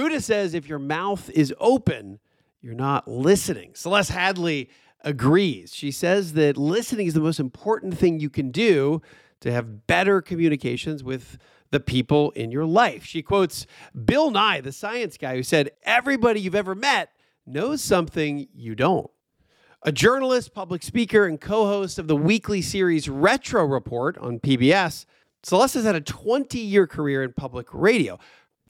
Buddha says if your mouth is open, you're not listening. Celeste Headlee agrees. She says that listening is the most important thing you can do to have better communications with the people in your life. She quotes Bill Nye, the science guy, who said, Everybody you've ever met knows something you don't. A journalist, public speaker, and co host of the weekly series Retro Report on PBS, Celeste has had a 20 year career in public radio.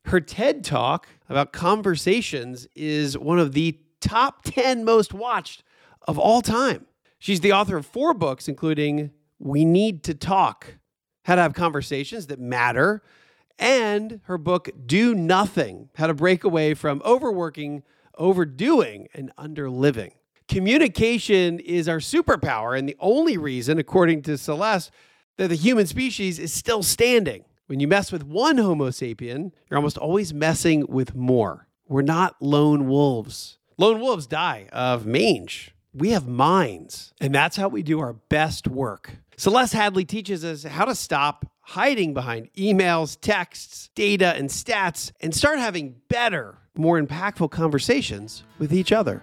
Her TED talk about conversations is one of the top 10 most watched of all time. She's the author of four books, including We Need to Talk How to Have Conversations That Matter, and her book, Do Nothing How to Break Away from Overworking, Overdoing, and Underliving. Communication is our superpower, and the only reason, according to Celeste, that the human species is still standing. When you mess with one Homo sapien, you're almost always messing with more. We're not lone wolves. Lone wolves die of mange. We have minds, and that's how we do our best work. Celeste Headlee teaches us how to stop hiding behind emails, texts, data, and stats and start having better, more impactful conversations with each other.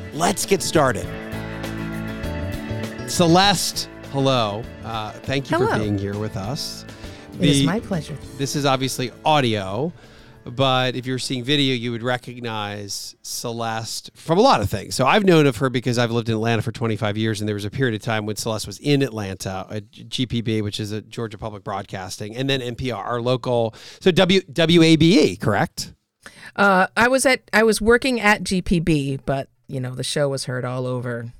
Let's get started. Celeste, hello. Uh, thank you for being here with us. It is The- my pleasure. This is obviously audio, but if you're seeing video, you would recognize Celeste from a lot of things. So I've known of her because I've lived in Atlanta for 25 years, and there was a period of time when Celeste was in Atlanta at GPB, which is a Georgia Public Broadcasting, and then NPR, our local. So W WABE, correct? Uh, I was at I was working at GPB, but you know the show was heard all over.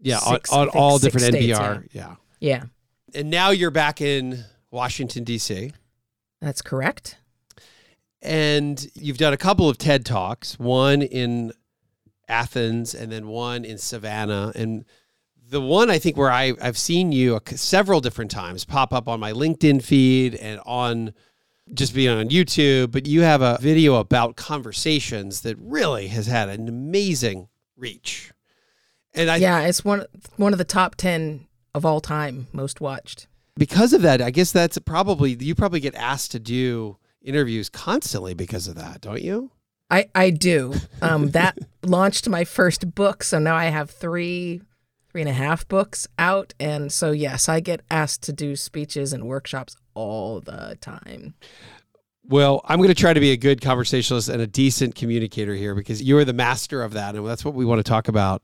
Yeah, Six- on, on all different states, NPR. yeah. Yeah, And now you're back in Washington D.C. that's correct. And you've done a couple of TED Talks, one in Athens and then one in Savannah. And the one I think where I, I've seen you several different times pop up on my LinkedIn feed and on just being on YouTube, but you have a video about conversations that really has had an amazing reach. And I yeah, it's one one of the top ten of all time most watched. because of that, I guess that's probably you probably get asked to do interviews constantly because of that, don't you? I I do. Um, that launched my first book, so now I have three three and a half books out, and so yes, I get asked to do speeches and workshops all the time. Well, I'm going to try to be a good conversationalist and a decent communicator here because you're the master of that. And that's what we want to talk about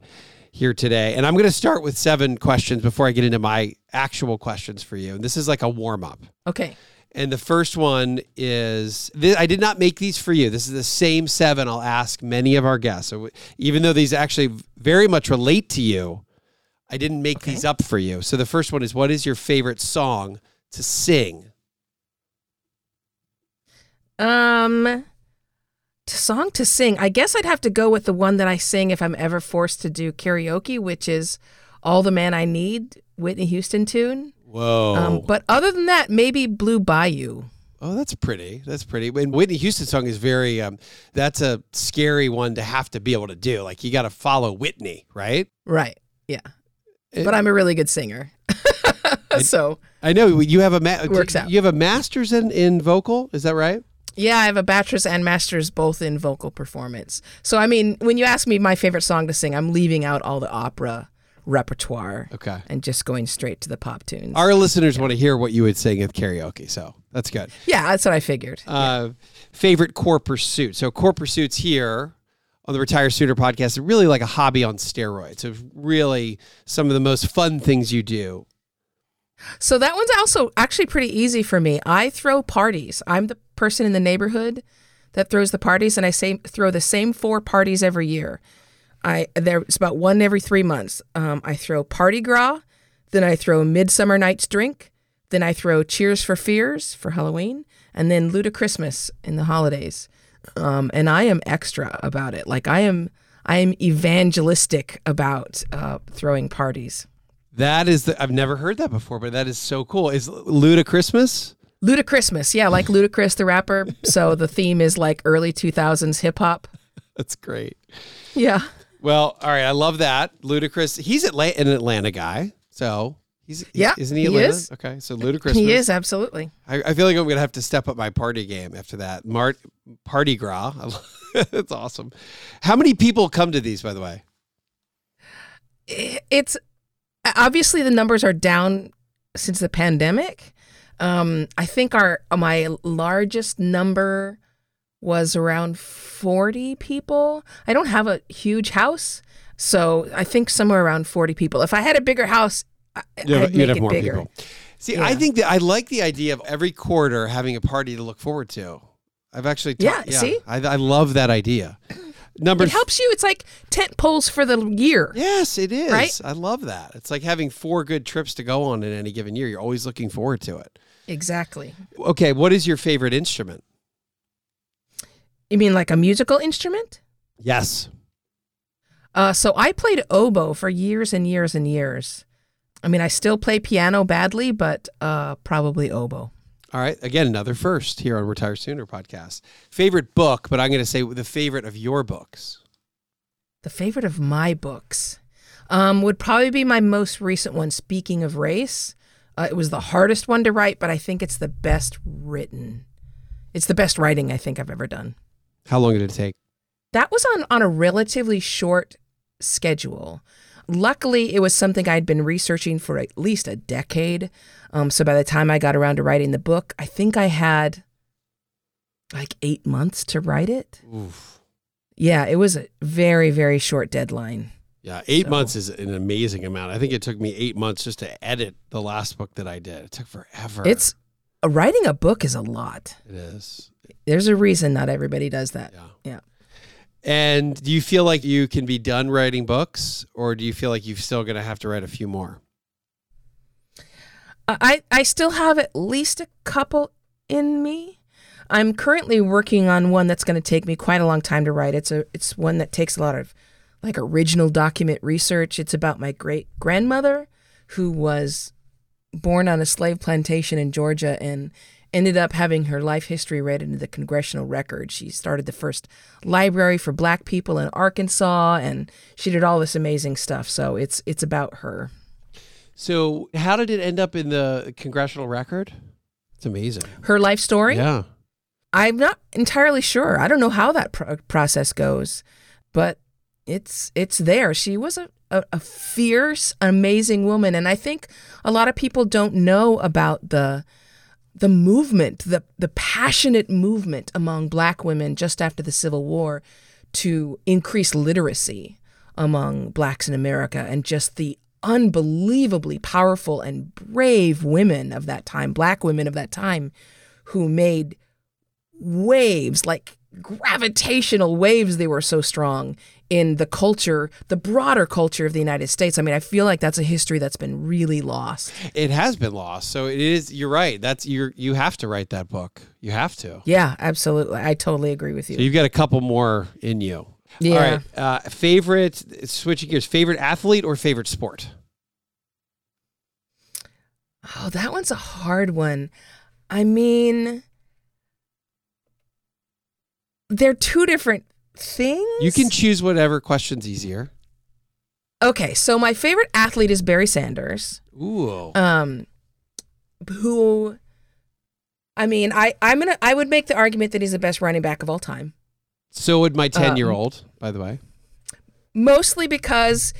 here today. And I'm going to start with seven questions before I get into my actual questions for you. And this is like a warm up. Okay. And the first one is th- I did not make these for you. This is the same seven I'll ask many of our guests. So even though these actually very much relate to you, I didn't make Okay. these up for you. So the first one is what is your favorite song to sing? Um, to song to sing. I guess I'd have to go with the one that I sing if I'm ever forced to do karaoke, which is "All the Man I Need," Whitney Houston tune. Whoa. Um, but other than that, maybe "Blue Bayou." Oh, that's pretty. That's pretty. And Whitney Houston's song is very. Um, that's a scary one to have to be able to do. Like you got to follow Whitney, right? Right. Yeah. It- but I'm a really good singer. so I know you have a ma- Works out. You have a master's in in vocal. Is that right? Yeah, I have a bachelor's and master's both in vocal performance. So I mean, when you ask me my favorite song to sing, I'm leaving out all the opera repertoire Okay. and just going straight to the pop tunes. Our listeners want to hear what you would sing at karaoke, so that's good. yeah, that's what I figured. Uh, favorite core pursuit. So core pursuits here on the Retire Sooner podcast are really like a hobby on steroids. It's really some of the most fun things you do. So that one's also actually pretty easy for me. I throw parties. I'm the person in the neighborhood that throws the parties, and I say throw the same four parties every year. I there's about one every three months. Um, I throw Party Gras, then I throw Midsummer Night's Drink, then I throw Cheers for Fears for Halloween, and then Luda Christmas in the holidays. um, and I am extra about it. Like I am, I am evangelistic about uh, throwing parties. That is the I've never heard that before, but that is so cool. Is Luda Christmas? Ludacrismas, yeah, like Ludacris the rapper. So the theme is like early 2000s hip hop. That's great. Yeah. Well, all right, I love that. Ludacris, he's Atla- an Atlanta guy, so he's Yeah, isn't he he is. Okay, so Ludacris. He is absolutely. I, I feel like I'm gonna have to step up my party game after that. Mart Party Gras. That's awesome. How many people come to these, by the way? It's obviously the numbers are down since the pandemic. Um, I think our my largest number was around 40 people. I don't have a huge house, so I think somewhere around 40 people. If I had a bigger house, I- You'd have, I'd you'd make have it more bigger. people. See, I think that I like the idea of every quarter having a party to look forward to. I've actually, ta- Yeah, see? I, I love that idea. Number It helps you. It's like tent poles for the year. Yes, it is. Right? I love that. It's like having four good trips to go on in any given year. You're always looking forward to it. Exactly. Okay, what is your favorite instrument? You mean like a musical instrument? Yes. Uh, so I played oboe for years and years and years. I mean, I still play piano badly, but uh, probably oboe. All right. Again, another first here on Retire Sooner podcast. Favorite book, but I'm going to say the favorite of your books. The favorite of my books um, would probably be my most recent one, Speaking of Race. Uh, it was the hardest one to write, but I think it's the best written. It's the best writing I think I've ever done. How long did it take? That was on, on a relatively short schedule. Luckily, it was something I'd been researching for at least a decade. Um, so by the time I got around to writing the book, I think I had like eight months to write it. Oof. Yeah, it was a very, very short deadline. Yeah, eight So- months is an amazing amount. I think it took me eight months just to edit the last book that I did. It took forever. It's uh, writing a book is a lot. it is. There's a reason not everybody does that. Yeah. Yeah. And do you feel like you can be done writing books, or do you feel like you're still going to have to write a few more? I, I still have at least a couple in me. I'm currently working on one that's going to take me quite a long time to write. It's a it's one that takes a lot of like original document research. It's about my great grandmother who was born on a slave plantation in Georgia and ended up having her life history read into the congressional record. She started the first library for black people in Arkansas and she did all this amazing stuff. So it's it's about her. So, how did it end up in the congressional record? It's amazing. Her life story? Yeah. I'm not entirely sure. I don't know how that pro- process goes, but it's it's there. She was a, a, a fierce, amazing woman, and I think a lot of people don't know about the the movement, the the passionate movement among Black women just after the Civil War to increase literacy among Blacks in America, and just the unbelievably powerful and brave women of that time, Black women of that time, who made waves, like gravitational waves. They were so strong in the culture, the broader culture of the United States. I mean, I feel like that's a history that's been really lost. It has been lost. So it is you're right. That's you you have to write that book. You have to. Yeah, absolutely. I totally agree with you. So you. you've got a couple more in you. Yeah. All right. Uh, favorite switching gears, favorite athlete or favorite sport? Oh, that one's a hard one. I mean, they're two different things. You can choose whatever question's easier. Okay, so my favorite athlete is Barry Sanders. Ooh. um who I mean, I I'm gonna I would make the argument that he's the best running back of all time. so would um, my 10 year old, by the way. Mostly because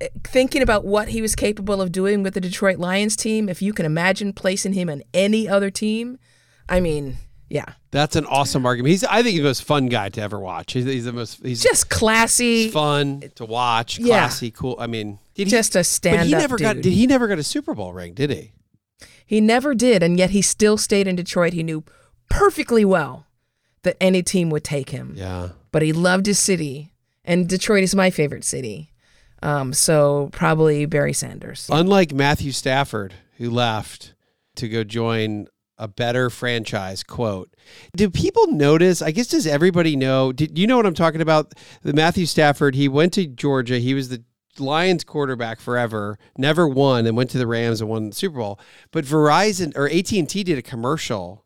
eh, thinking about what he was capable of doing with the Detroit Lions team, if you can imagine placing him on any other team, I mean, yeah, That's an awesome argument. He's I think he's the most fun guy to ever watch. He's, he's the most he's just classy, fun to watch, Yeah. classy, cool. I mean, did he, just a stand but he never got did he never got a Super Bowl ring, did he? He never did, and yet he still stayed in Detroit. He knew perfectly well that any team would take him. Yeah. but he loved his city, and Detroit is my favorite city. Um, so probably Barry Sanders. Unlike Matthew Stafford, who left to go join a better franchise quote. Do people notice? I guess does everybody know? Did you know what I'm talking about? The Matthew Stafford, he went to Georgia. He was the Lions quarterback forever, never won and went to the Rams and won the Super Bowl. But Verizon or AT&T did a commercial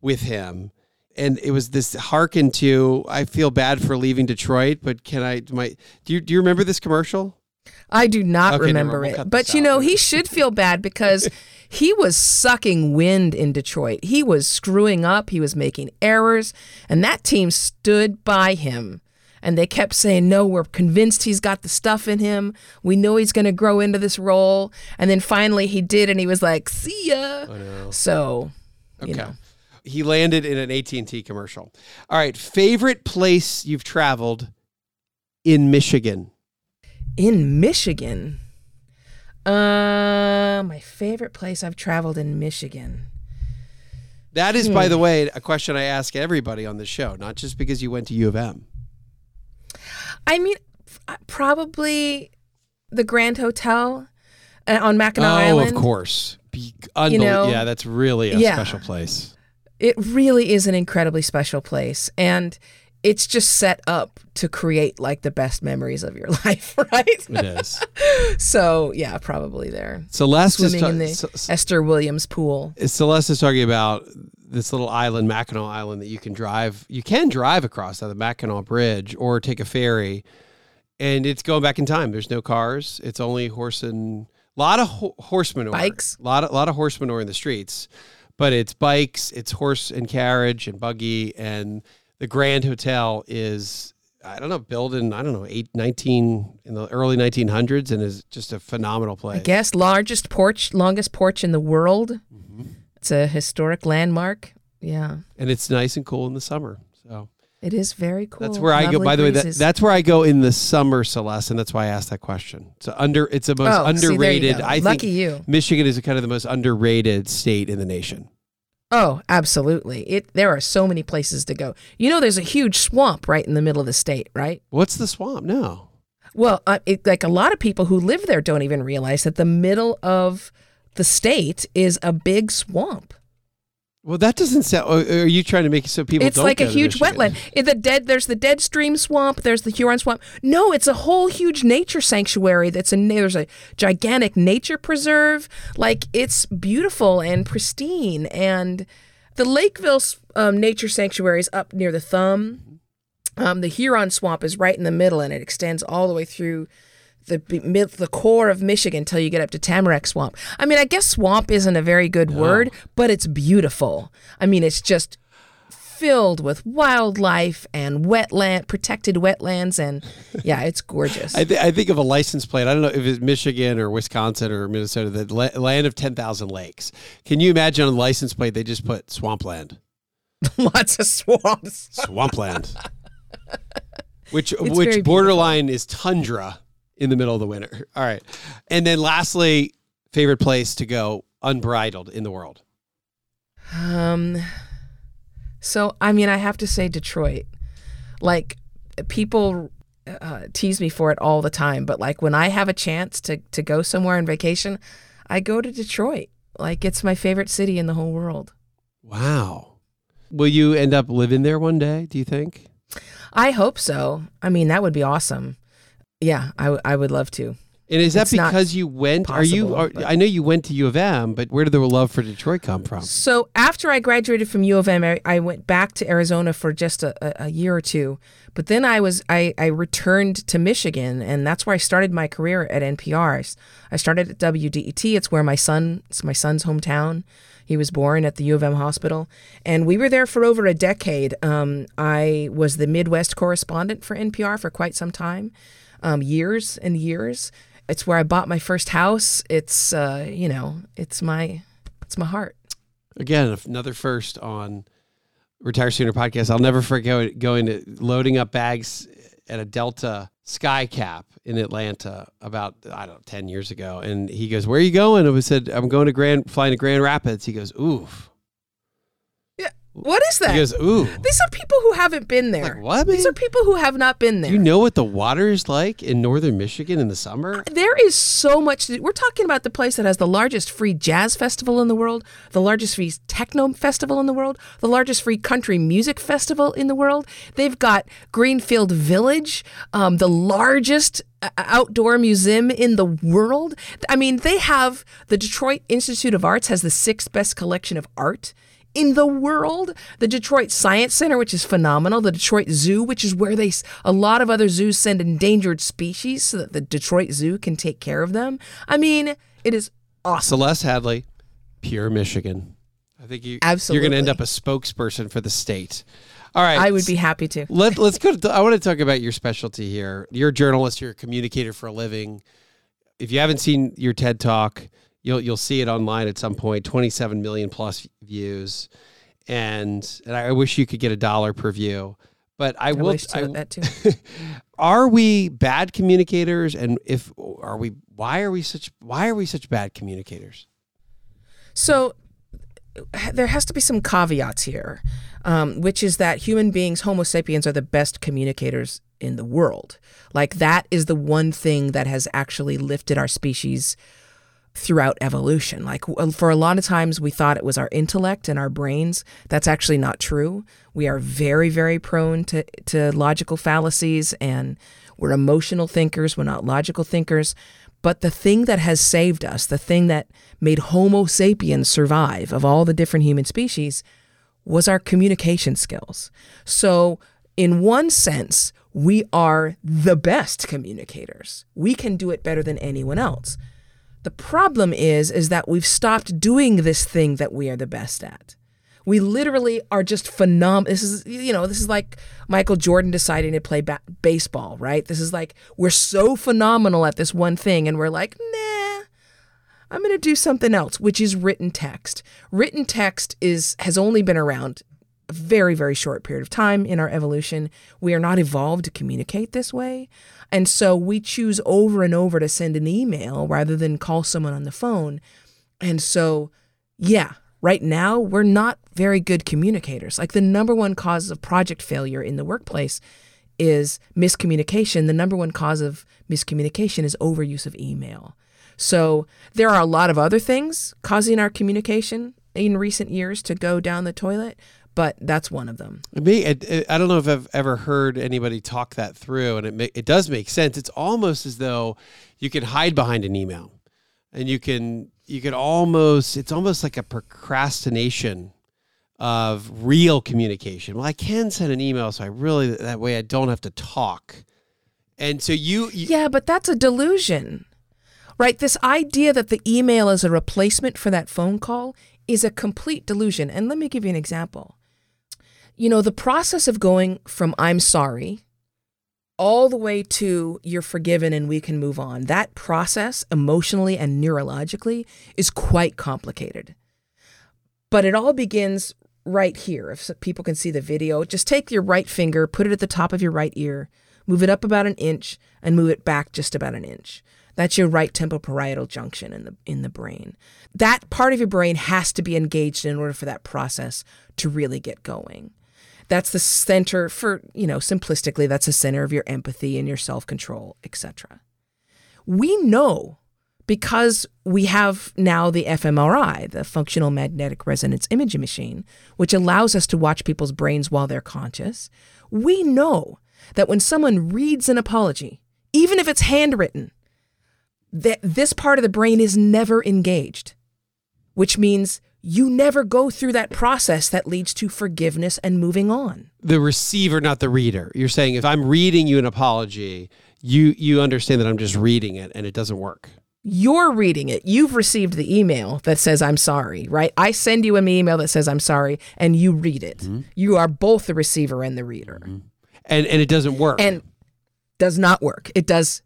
with him and it was this hearken to I feel bad for leaving Detroit, but can I my do you do you remember this commercial? I do not Okay, remember. We'll it. But you know, he should feel bad because he was sucking wind in Detroit. He was screwing up, he was making errors, and that team stood by him. And they kept saying, No, we're convinced he's got the stuff in him. We know he's going to grow into this role. And then finally he did, and he was like, See ya. So, you Okay. know. He landed in an AT&T commercial. All right, favorite place you've traveled in Michigan. In Michigan. Uh, my favorite place I've traveled in Michigan. That is, by the way, a question I ask everybody on the show, not just because you went to U of M. I mean, probably the Grand Hotel uh, on Mackinac oh, Island. of course. Be- unbel- You know, yeah, that's really a yeah. special place. It really is an incredibly special place, and it's just set up to create like the best memories of your life, right? It is. so yeah, probably there. Celeste is, Swimming ta- in the Ce- Esther Williams pool. Celeste is talking about this little island, Mackinac Island, that you can drive. You can drive across on the Mackinac Bridge or take a ferry, and it's going back in time. There's no cars. It's only horse and a lot of ho- horse manure, Bikes. a lot of lot of horse manure in the streets, but it's bikes, it's horse and carriage and buggy, and the Grand Hotel is. I don't know, built in, I don't know, eight, 19, in the early 1900s and is just a phenomenal place. I guess largest porch, longest porch in the world. Mm-hmm. It's a historic landmark. Yeah, And it's nice and cool in the summer. So it is very cool. That's where I go. Lovely By the way, that, that's where I go in the summer, Celeste, and that's why I asked that question. So under, it's the most Oh, underrated. go. I Lucky think you. Michigan is kind of the most underrated state in the nation. Oh, absolutely. It there are so many places to go. You know, there's a huge swamp right in the middle of the state, right? What's the swamp? No, Well, uh, it, like a lot of people who live there don't even realize that the middle of the state is a big swamp. Well, that doesn't sound. Are you trying to make it so people? it's like a huge wetland. In the dead, there's the Dead Stream Swamp. There's the Huron Swamp. No, it's a whole huge nature sanctuary. That's a there's a gigantic nature preserve. Like it's beautiful and pristine. And the Lakeville um, Nature Sanctuary is up near the thumb. Um, the Huron Swamp is right in the middle, and it extends all the way through the the core of Michigan until you get up to Tamarack Swamp. I mean, I guess swamp isn't a very good word, but it's beautiful. I mean, it's just filled with wildlife and wetland, protected wetlands, and yeah, it's gorgeous. I, th- I think of a license plate. I don't know if it's Michigan or Wisconsin or Minnesota, the la- land of 10,000 lakes. Can you imagine on the license plate they just put swampland? Lots of swamps. Swampland. which which beautiful. borderline is tundra in the middle of the winter. All right. And then lastly, favorite place to go unbridled in the world. Um, so I mean, I have to say Detroit. Like people uh, tease me for it all the time, but like when I have a chance to to go somewhere on vacation, I go to Detroit. Like it's my favorite city in the whole world. Wow. Will you end up living there one day, do you think? I hope so. I mean, that would be awesome. Yeah, I, w- I would love to. And is that It's because you went? Are you? Are, I know you went to U of M, but where did the love for Detroit come from? So after I graduated from U of M, I, I went back to Arizona for just a, a, a year or two. But then I was I, I returned to Michigan, and that's where I started my career at NPR. I started at WDET. It's where my son it's my son's hometown. He was born at the U of M hospital, and we were there for over a decade. Um, I was the Midwest correspondent for NPR for quite some time, um, years and years. It's where I bought my first house. It's uh, you know, it's my it's my heart. Again, another first on Retire Sooner podcast. I'll never forget going to loading up bags at a Delta Skycap in Atlanta about I don't know ten years ago, and he goes, "Where are you going?" And we said, "I'm going to Grand, flying to Grand Rapids." He goes, "Oof." What is that? He goes, ooh. These are people who haven't been there. Like, what, These are people who have not been there. You know what the water is like in northern Michigan in the summer? there is so much. To, we're talking about the place that has the largest free jazz festival in the world, the largest free techno festival in the world, the largest free country music festival in the world. They've got Greenfield Village, um, the largest uh, outdoor museum in the world. I mean, they have the Detroit Institute of Arts has the sixth best collection of art in the world. The Detroit Science Center, which is phenomenal. The Detroit Zoo, which is where they a lot of other zoos send endangered species so that the Detroit Zoo can take care of them. I mean, it is awesome. Celeste Headlee, pure Michigan. I think you, Absolutely. you're going to end up a spokesperson for the state. All right. I would be happy to. Let, let's go to, I want to talk about your specialty here. You're a journalist, you're a communicator for a living. If you haven't seen your TED Talk, you'll you'll see it online at some point. 27 million plus views, and and I wish you could get a dollar per view. But I, I will. I- that too. are we bad communicators? And if are we, why are we such why are we such bad communicators? So there has to be some caveats here, um, which is that human beings, Homo sapiens, are the best communicators in the world. Like that is the one thing that has actually lifted our species throughout evolution. Like uh, for a lot of times we thought it was our intellect and our brains. That's actually not true. We are very, very prone to, to logical fallacies and we're emotional thinkers. We're not logical thinkers. But the thing that has saved us, the thing that made Homo sapiens survive of all the different human species, was our communication skills. So, in one sense, we are the best communicators. We can do it better than anyone else. The problem is is that we've stopped doing this thing that we are the best at. We literally are just phenomenal. This is you know, this is like Michael Jordan deciding to play ba- baseball, right? This is like we're so phenomenal at this one thing and we're like, "Nah, I'm going to do something else, which is written text. Written text is has only been around a very very short period of time in our evolution. We are not evolved to communicate this way. And so we choose over and over to send an email rather than call someone on the phone. And so yeah, right now we're not very good communicators. Like the number one cause of project failure in the workplace is miscommunication. The number one cause of miscommunication is overuse of email. So there are a lot of other things causing our communication in recent years to go down the toilet, but that's one of them. It may, it, it- I don't know if I've ever heard anybody talk that through, and it ma- it does make sense. It's almost as though you can hide behind an email, and you can you can almost it's almost like a procrastination of real communication. Well, I can send an email, so I really that way I don't have to talk. And so you, you Yeah, but that's a delusion. Right? This idea that the email is a replacement for that phone call is a complete delusion. And let me give you an example. You know, the process of going from I'm sorry all the way to you're forgiven and we can move on, that process emotionally and neurologically is quite complicated. But it all begins right here. If people can see the video, just take your right finger, put it at the top of your right ear, move it up about an inch, and move it back just about an inch. That's your right tempoparietal junction in the in the brain. That part of your brain has to be engaged in order for that process to really get going. That's the center for, you know, simplistically, that's the center of your empathy and your self-control, etc. We know because we have now the fMRI, the functional magnetic resonance imaging machine, which allows us to watch people's brains while they're conscious. We know that when someone reads an apology, even if it's handwritten, that this part of the brain is never engaged, which means you never go through that process that leads to forgiveness and moving on. the receiver, not the reader. You're saying if I'm reading you an apology, you you understand that I'm just reading it and it doesn't work. You're reading it. You've received the email that says, I'm sorry, right? I send you an email that says, I'm sorry, and you read it. Mm-hmm. You are both the receiver and the reader. Mm-hmm. And and it doesn't work. And does not work. It does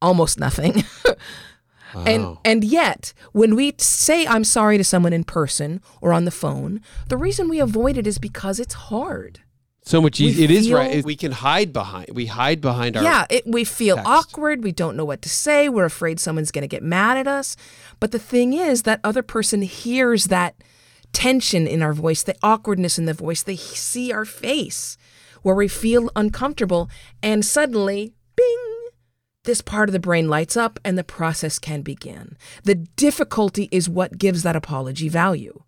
almost nothing. And Wow. and yet, when we say I'm sorry to someone in person or on the phone, the reason we avoid it is because it's hard. so much we easier. It is feel- right. We can hide behind. We hide behind our. yeah, it, we feel text. awkward. We don't know what to say. We're afraid someone's going to get mad at us. But the thing is that other person hears that tension in our voice, the awkwardness in the voice. They see our face where we feel uncomfortable, and suddenly, bing, this part of the brain lights up and the process can begin. The difficulty is what gives that apology value.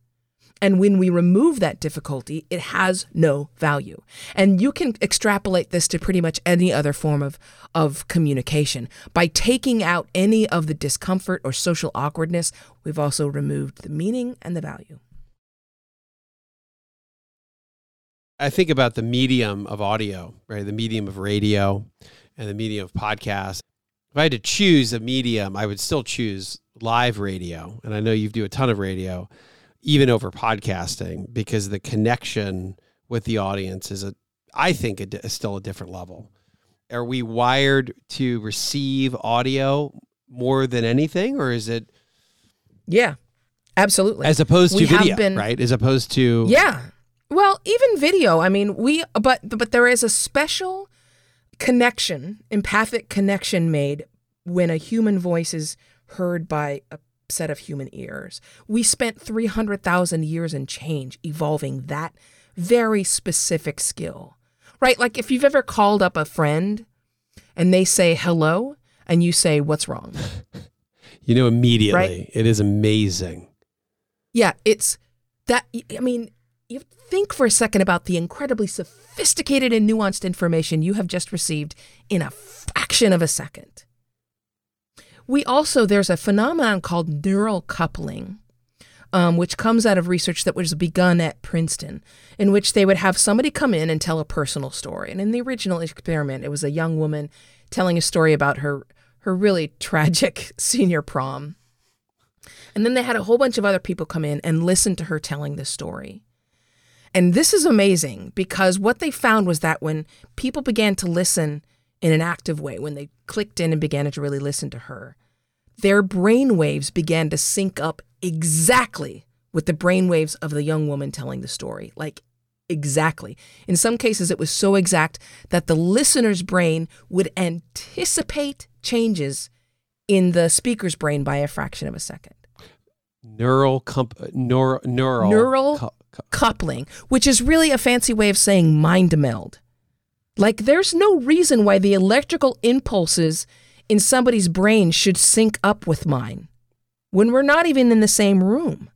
And when we remove that difficulty, it has no value. And you can extrapolate this to pretty much any other form of, of communication. By taking out any of the discomfort or social awkwardness, we've also removed the meaning and the value. I think about the medium of audio, right? The medium of radio and the medium of podcast. If I had to choose a medium, I would still choose live radio. And I know you do a ton of radio even over podcasting because the connection with the audience is a I think a, still a different level. Are we wired to receive audio more than anything or is it Yeah. Absolutely. As opposed to we video, been, right? As opposed to Yeah. Well, even video, I mean, we but but there is a special connection, empathic connection made when a human voice is heard by a set of human ears. We spent 300,000 years and change evolving that very specific skill. Right? Like if you've ever called up a friend and they say hello and you say, What's wrong? you know, immediately. Right? It is amazing. Yeah, it's that. I mean, you think for a second about the incredibly sophisticated and nuanced information you have just received in a fraction of a second. We also, there's a phenomenon called neural coupling, um, which comes out of research that was begun at Princeton, in which they would have somebody come in and tell a personal story. And in the original experiment, it was a young woman telling a story about her, her really tragic senior prom. And then they had a whole bunch of other people come in and listen to her telling this story. And this is amazing because what they found was that when people began to listen in an active way, when they clicked in and began to really listen to her, their brain waves began to sync up exactly with the brain waves of the young woman telling the story. Like, exactly. In some cases, it was so exact that the listener's brain would anticipate changes in the speaker's brain by a fraction of a second. Neural, comp- neural, neural, neural coupling, which is really a fancy way of saying mind meld. Like, there's no reason why the electrical impulses in somebody's brain should sync up with mine when we're not even in the same room.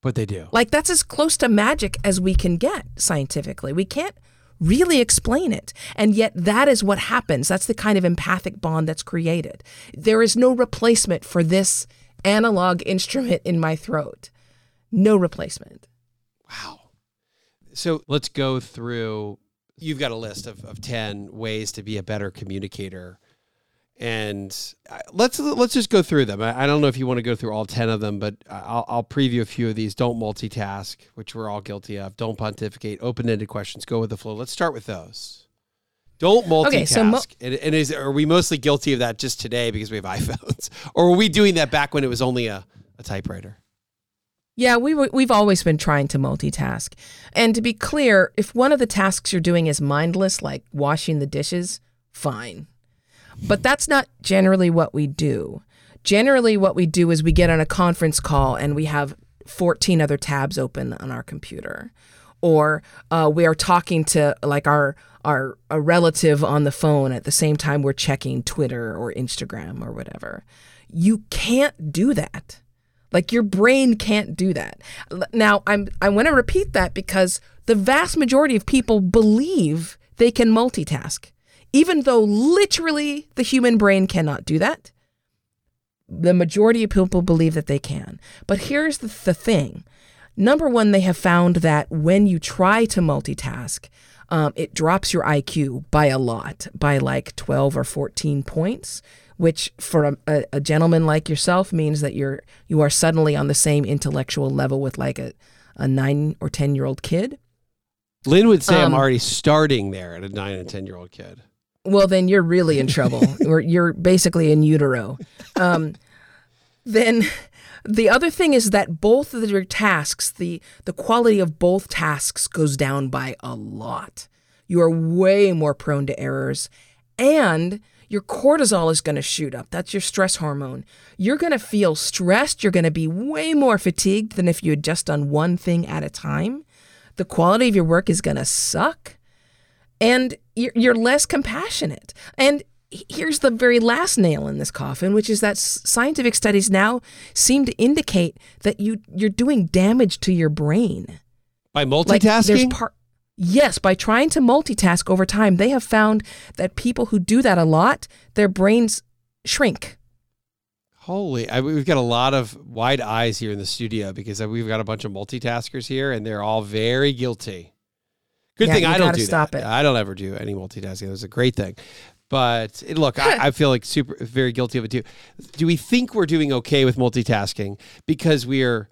But they do. Like that's as close to magic as we can get scientifically. We can't really explain it. And yet that is what happens. That's the kind of empathic bond that's created. There is no replacement for this analog instrument in my throat. No replacement. Wow. So let's go through. You've got a list of, of 10 ways to be a better communicator and uh, let's let's just go through them. I, don't know if you want to go through all ten of them, but I'll, I'll preview a few of these. Don't multitask, which we're all guilty of. Don't pontificate. Open-ended questions. Go with the flow. Let's start with those. Don't multitask. Okay, so mo- and, and is are we mostly guilty of that just today because we have iPhones, or were we doing that back when it was only a, a typewriter? Yeah, we we've always been trying to multitask. And to be clear, if one of the tasks you're doing is mindless, like washing the dishes, fine but that's not generally what we do. Generally, what we do is we get on a conference call and we have 14 other tabs open on our computer. Or uh, we are talking to like our our a relative on the phone at the same time we're checking Twitter or Instagram or whatever. You can't do that. Like your brain can't do that. Now, I'm I want to repeat that because the vast majority of people believe they can multitask even though literally the human brain cannot do that. The majority of people believe that they can. But here's the, the thing number one, they have found that when you try to multitask, um, it drops your IQ by a lot, by like 12 or 14 points, which for a, a, a, gentleman like yourself means that you're you are suddenly on the same intellectual level with like a, a nine or 10 year old kid. Lynn would say um, I'm already starting there at a nine and 10 year old kid well, then you're really in trouble. or you're basically in utero. Um, then the other thing is that both of your tasks, the the quality of both tasks goes down by a lot. You are way more prone to errors, and your cortisol is going to shoot up. That's your stress hormone. You're going to feel stressed. You're going to be way more fatigued than if you had just done one thing at a time. The quality of your work is going to suck. And you're, you're less compassionate. And here's the very last nail in this coffin, which is that scientific studies now seem to indicate that you you're doing damage to your brain by multitasking. Like par- yes, by trying to multitask over time, they have found that people who do that a lot, their brains shrink. Holy, I, we've got a lot of wide eyes here in the studio because we've got a bunch of multitaskers here, and they're all very guilty. Good yeah, thing I don't do stop that. It. I don't ever do any multitasking. It's a great thing. But eh, look, I, I, feel like super very guilty of it too. Do we think we're doing okay with multitasking because we are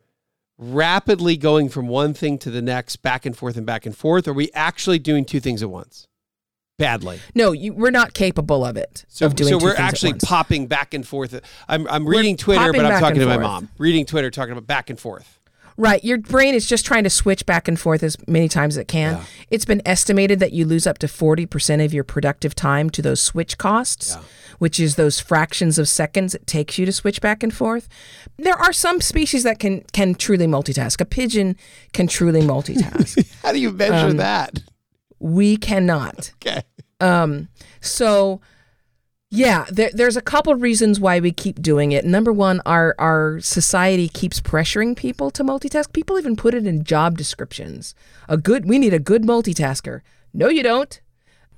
rapidly going from one thing to the next, back and forth and back and forth? Or are we actually doing two things at once? Badly. No, you, we're not capable of it. So, of so we're actually popping back and forth. I'm, I'm We're reading Twitter, but I'm talking to my forth. mom. Reading Twitter, talking about back and forth. Right. Your brain is just trying to switch back and forth as many times as it can. Yeah. It's been estimated that you lose up to 40% of your productive time to those switch costs, Yeah. which is those fractions of seconds it takes you to switch back and forth. There are some species that can can truly multitask. A pigeon can truly multitask. How do you measure Um, that? we cannot. Okay. Um, so yeah, there, there's a couple reasons why we keep doing it. Number one, our our society keeps pressuring people to multitask. People even put it in job descriptions. A good, we need a good multitasker. No, you don't,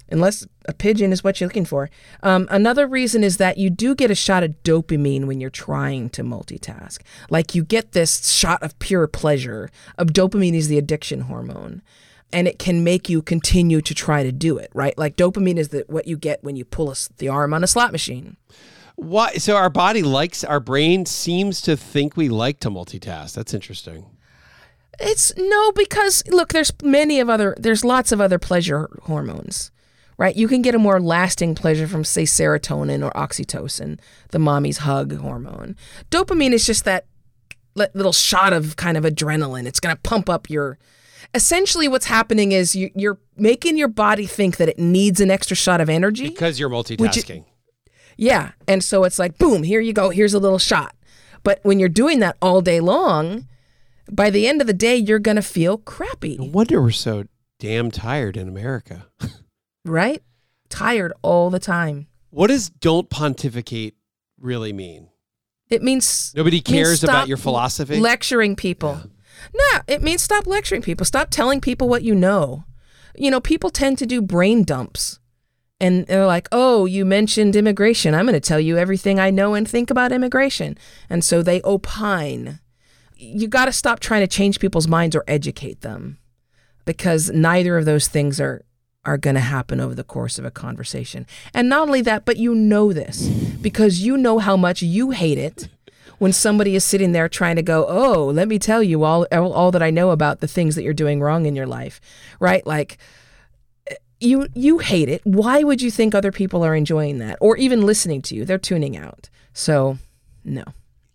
unless a pigeon is what you're looking for. Um, another reason is that you do get a shot of dopamine when you're trying to multitask. Like you get this shot of pure pleasure. Of dopamine is the addiction hormone and it can make you continue to try to do it, right? Like dopamine is the, what you get when you pull a the arm on a slot machine. Why? So our body likes, our brain seems to think we like to multitask. That's interesting. It's no, because look, there's many of other, there's lots of other pleasure hormones, right? You can get a more lasting pleasure from, say, serotonin or oxytocin, the mommy's hug hormone. Dopamine is just that little shot of kind of adrenaline. It's going to pump up your. Essentially, what's happening is you, you're making your body think that it needs an extra shot of energy. Because you're multitasking. Yeah. And so it's like, boom, here you go. Here's a little shot. But when you're doing that all day long, by the end of the day, you're to feel crappy. no wonder we're so damn tired in America. right? Tired all the time. What does don't pontificate really mean? It means Nobody means cares about your philosophy? lecturing people. No, it means stop lecturing people. Stop telling people what you know. You know, people tend to do brain dumps. And they're like, oh, you mentioned immigration. I'm going to tell you everything I know and think about immigration. And so they opine. You got to stop trying to change people's minds or educate them because neither of those things are are going to happen over the course of a conversation. And not only that, but you know this because you know how much you hate it when somebody is sitting there trying to go, "Oh, let me tell you all all, that I know about the things that you're doing wrong in your life." Right? Like you you hate it. Why would you think other people are enjoying that or even listening to you? They're tuning out. So, no.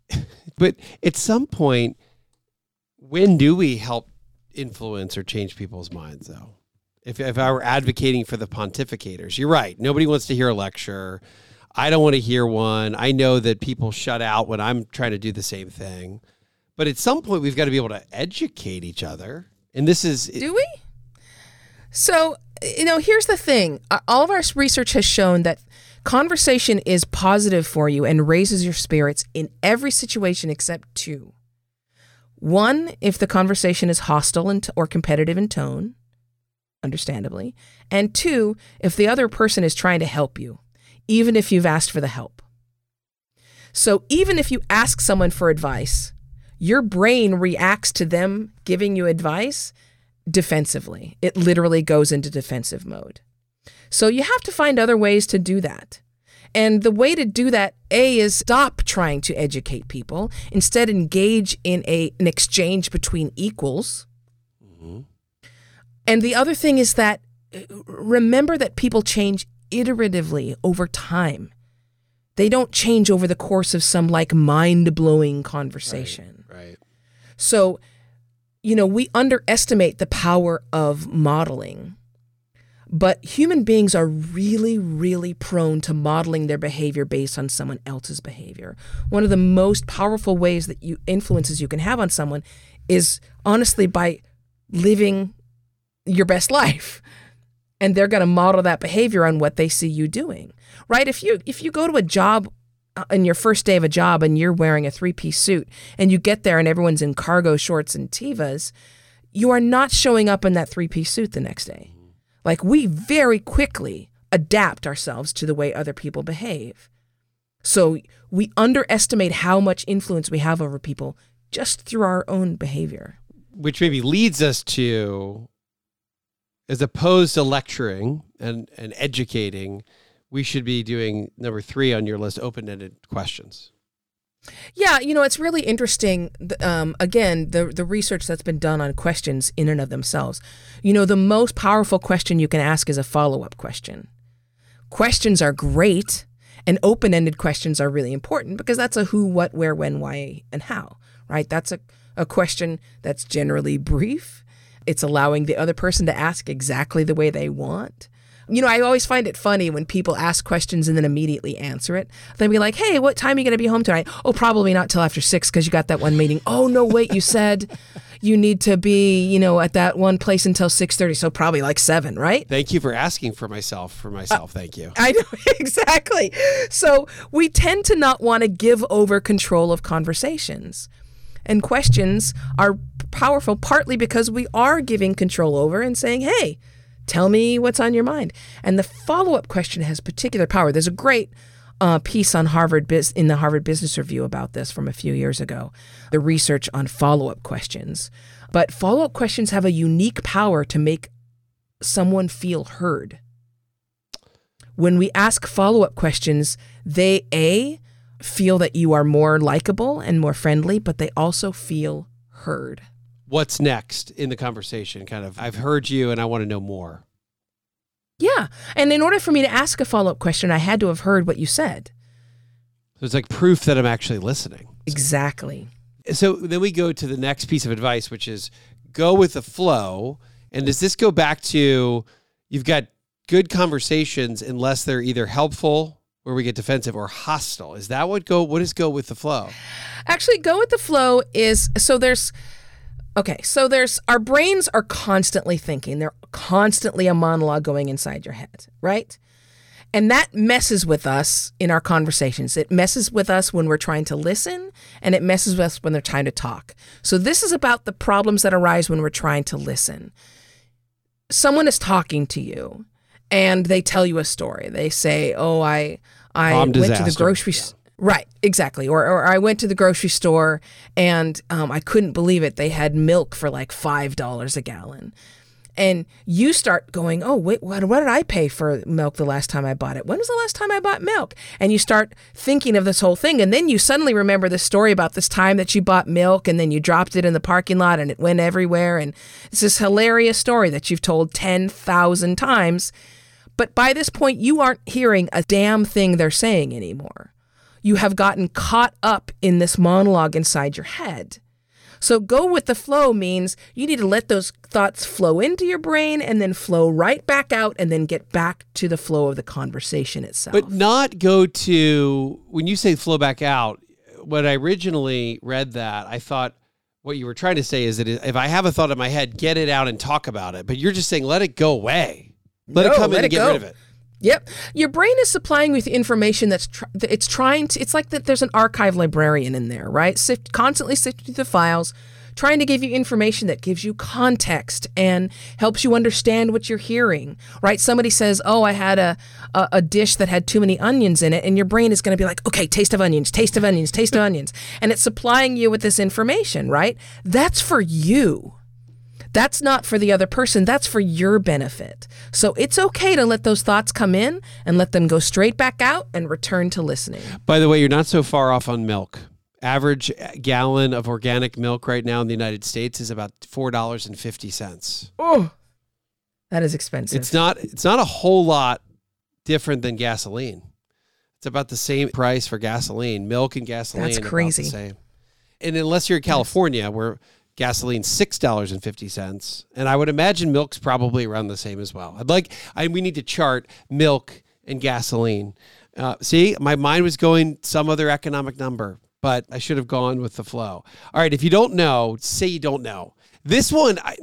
But at some point, when do we help influence or change people's minds, though? If, if I were advocating for the pontificators, you're right. Nobody wants to hear a lecture. I don't want to hear one. I know that people shut out when I'm trying to do the same thing. But at some point, we've got to be able to educate each other. And this is Do we? So, you know, here's the thing. Uh, All of our research has shown that conversation is positive for you and raises your spirits in every situation except two. One, if the conversation is hostile and or competitive in tone, understandably. And two, if the other person is trying to help you, even if you've asked for the help. So even if you ask someone for advice, your brain reacts to them giving you advice defensively. It literally goes into defensive mode. So you have to find other ways to do that. And the way to do that, A, is stop trying to educate people. Instead, engage in a, an exchange between equals. And the other thing is that uh, remember that people change iteratively over time. They don't change over the course of some like mind blowing conversation. right. So, you know, we underestimate the power of modeling. But human beings are really, really prone to modeling their behavior based on someone else's behavior. One of the most powerful ways that you influences you can have on someone is honestly by living your best life. And they're going to model that behavior on what they see you doing. Right? If you if you go to a job in uh, your first day of a job and you're wearing a three-piece suit and you get there and everyone's in cargo shorts and Tevas you are not showing up in that three-piece suit the next day. Like we very quickly adapt ourselves to the way other people behave. So we underestimate how much influence we have over people just through our own behavior. Which maybe leads us to, as opposed to lecturing and, and educating, we should be doing number three on your list open ended questions. Yeah, you know, it's really interesting. Um, again, the the research that's been done on questions in and of themselves. You know, the most powerful question you can ask is a follow up question. Questions are great, and open ended questions are really important because that's a who, what, where, when, why, and how. Right? That's a a question that's generally brief. It's allowing the other person to ask exactly the way they want. You know, I always find it funny when people ask questions and then immediately answer it. They'll be like, hey, what time are you going to be home tonight? Oh, probably not till after six because you got that one meeting. Oh, no, wait, you said you need to be, you know, at that one place until 6.30, so probably like seven, right? Thank you for asking for myself, for myself. Uh, Thank you. I know, exactly. So we tend to not want to give over control of conversations. And questions are powerful partly because we are giving control over and saying, hey, Tell me what's on your mind. And the follow up question has particular power. There's a great uh, piece on Harvard in the Harvard Business Review about this from a few years ago. The research on follow up questions, but follow up questions have a unique power to make someone feel heard. When we ask follow up questions, they a feel that you are more likable and more friendly, but they also feel heard what's next in the conversation kind of i've heard you and i want to know more. Yeah and in order for me to ask a follow-up question i had to have heard what you said. So it's like proof that i'm actually listening. Exactly. So then we go to the next piece of advice which is go with the flow and does this go back to you've got good conversations unless they're either helpful where we get defensive or hostile. Is that what go what is go with the flow? Actually go with the flow is so there's Okay, so there's our brains are constantly thinking. They're constantly a monologue going inside your head, right? And that messes with us in our conversations. It messes with us when we're trying to listen, and it messes with us when they're trying to talk. So, this is about the problems that arise when we're trying to listen. Someone is talking to you, and they tell you a story. They say, "Oh, I I went to the grocery store." Right, exactly. Or, or I went to the grocery store and um, I couldn't believe it. They had milk for like $5 a gallon. And you start going, oh, wait, what, what did I pay for milk the last time I bought it? When was the last time I bought milk? And you start thinking of this whole thing. And then you suddenly remember the story about this time that you bought milk and then you dropped it in the parking lot and it went everywhere. And it's this hilarious story that you've told 10,000 times. But by this point, you aren't hearing a damn thing they're saying anymore you have gotten caught up in this monologue inside your head. So go with the flow means you need to let those thoughts flow into your brain and then flow right back out and then get back to the flow of the conversation itself. But not go to when you say flow back out, when I originally read that, I thought what you were trying to say is that if I have a thought in my head, get it out and talk about it. But you're just saying let it go away. Let no, it come in and get go. rid of it. Yep. Your brain is supplying with information that's tr- it's trying to it's like that there's an archive librarian in there, right? Sift, constantly sifting through the files, trying to give you information that gives you context and helps you understand what you're hearing, right? Somebody says, "Oh, I had a a, a dish that had too many onions in it." And your brain is going to be like, "Okay, taste of onions, taste of onions, taste of onions." And it's supplying you with this information, right? That's for you. That's not for the other person, that's for your benefit. So it's okay to let those thoughts come in and let them go straight back out and return to listening. By the way, you're not so far off on milk. Average gallon of organic milk right now in the United States is about $4.50. Oh. That is expensive. It's not it's not a whole lot different than gasoline. It's about the same price for gasoline. Milk and gasoline That's crazy. And unless you're in California where gasoline $6.50 and i would imagine milk's probably around the same as well. I'd like I, we need to chart milk and gasoline. Uh, see my mind was going some other economic number but i should have gone with the flow. All right if you don't know say you don't know. This one i,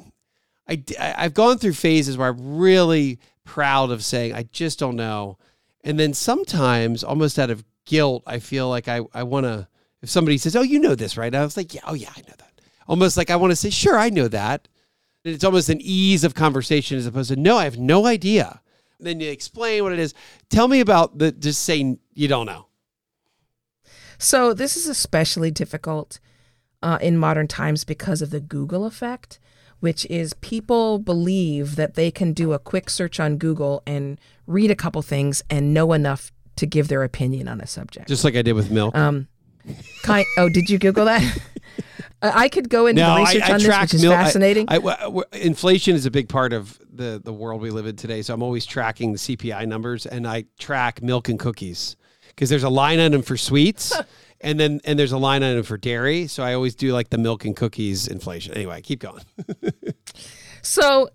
I i've gone through phases where i'm really proud of saying i just don't know. And then sometimes almost out of guilt i feel like i, I want to if somebody says oh you know this right? I was like yeah oh yeah i know that almost like I want to say, sure, I know that. And it's almost an ease of conversation as opposed to, no, I have no idea. And then you explain what it is. Tell me about the just saying you don't know. So this is especially difficult uh, in modern times because of the Google effect, which is people believe that they can do a quick search on Google and read a couple things and know enough to give their opinion on a subject. Just like I did with milk. Um, kind. Oh, did you Google that? Uh, I could go into No, I- research I on this, which is mil- fascinating. I- inflation is a big part of the the world we live in today. So I'm always tracking the CPI numbers, and I track milk and cookies because there's a line item for sweets, and then and there's a line item for dairy. So I always do like the milk and cookies inflation. Anyway, keep going. So,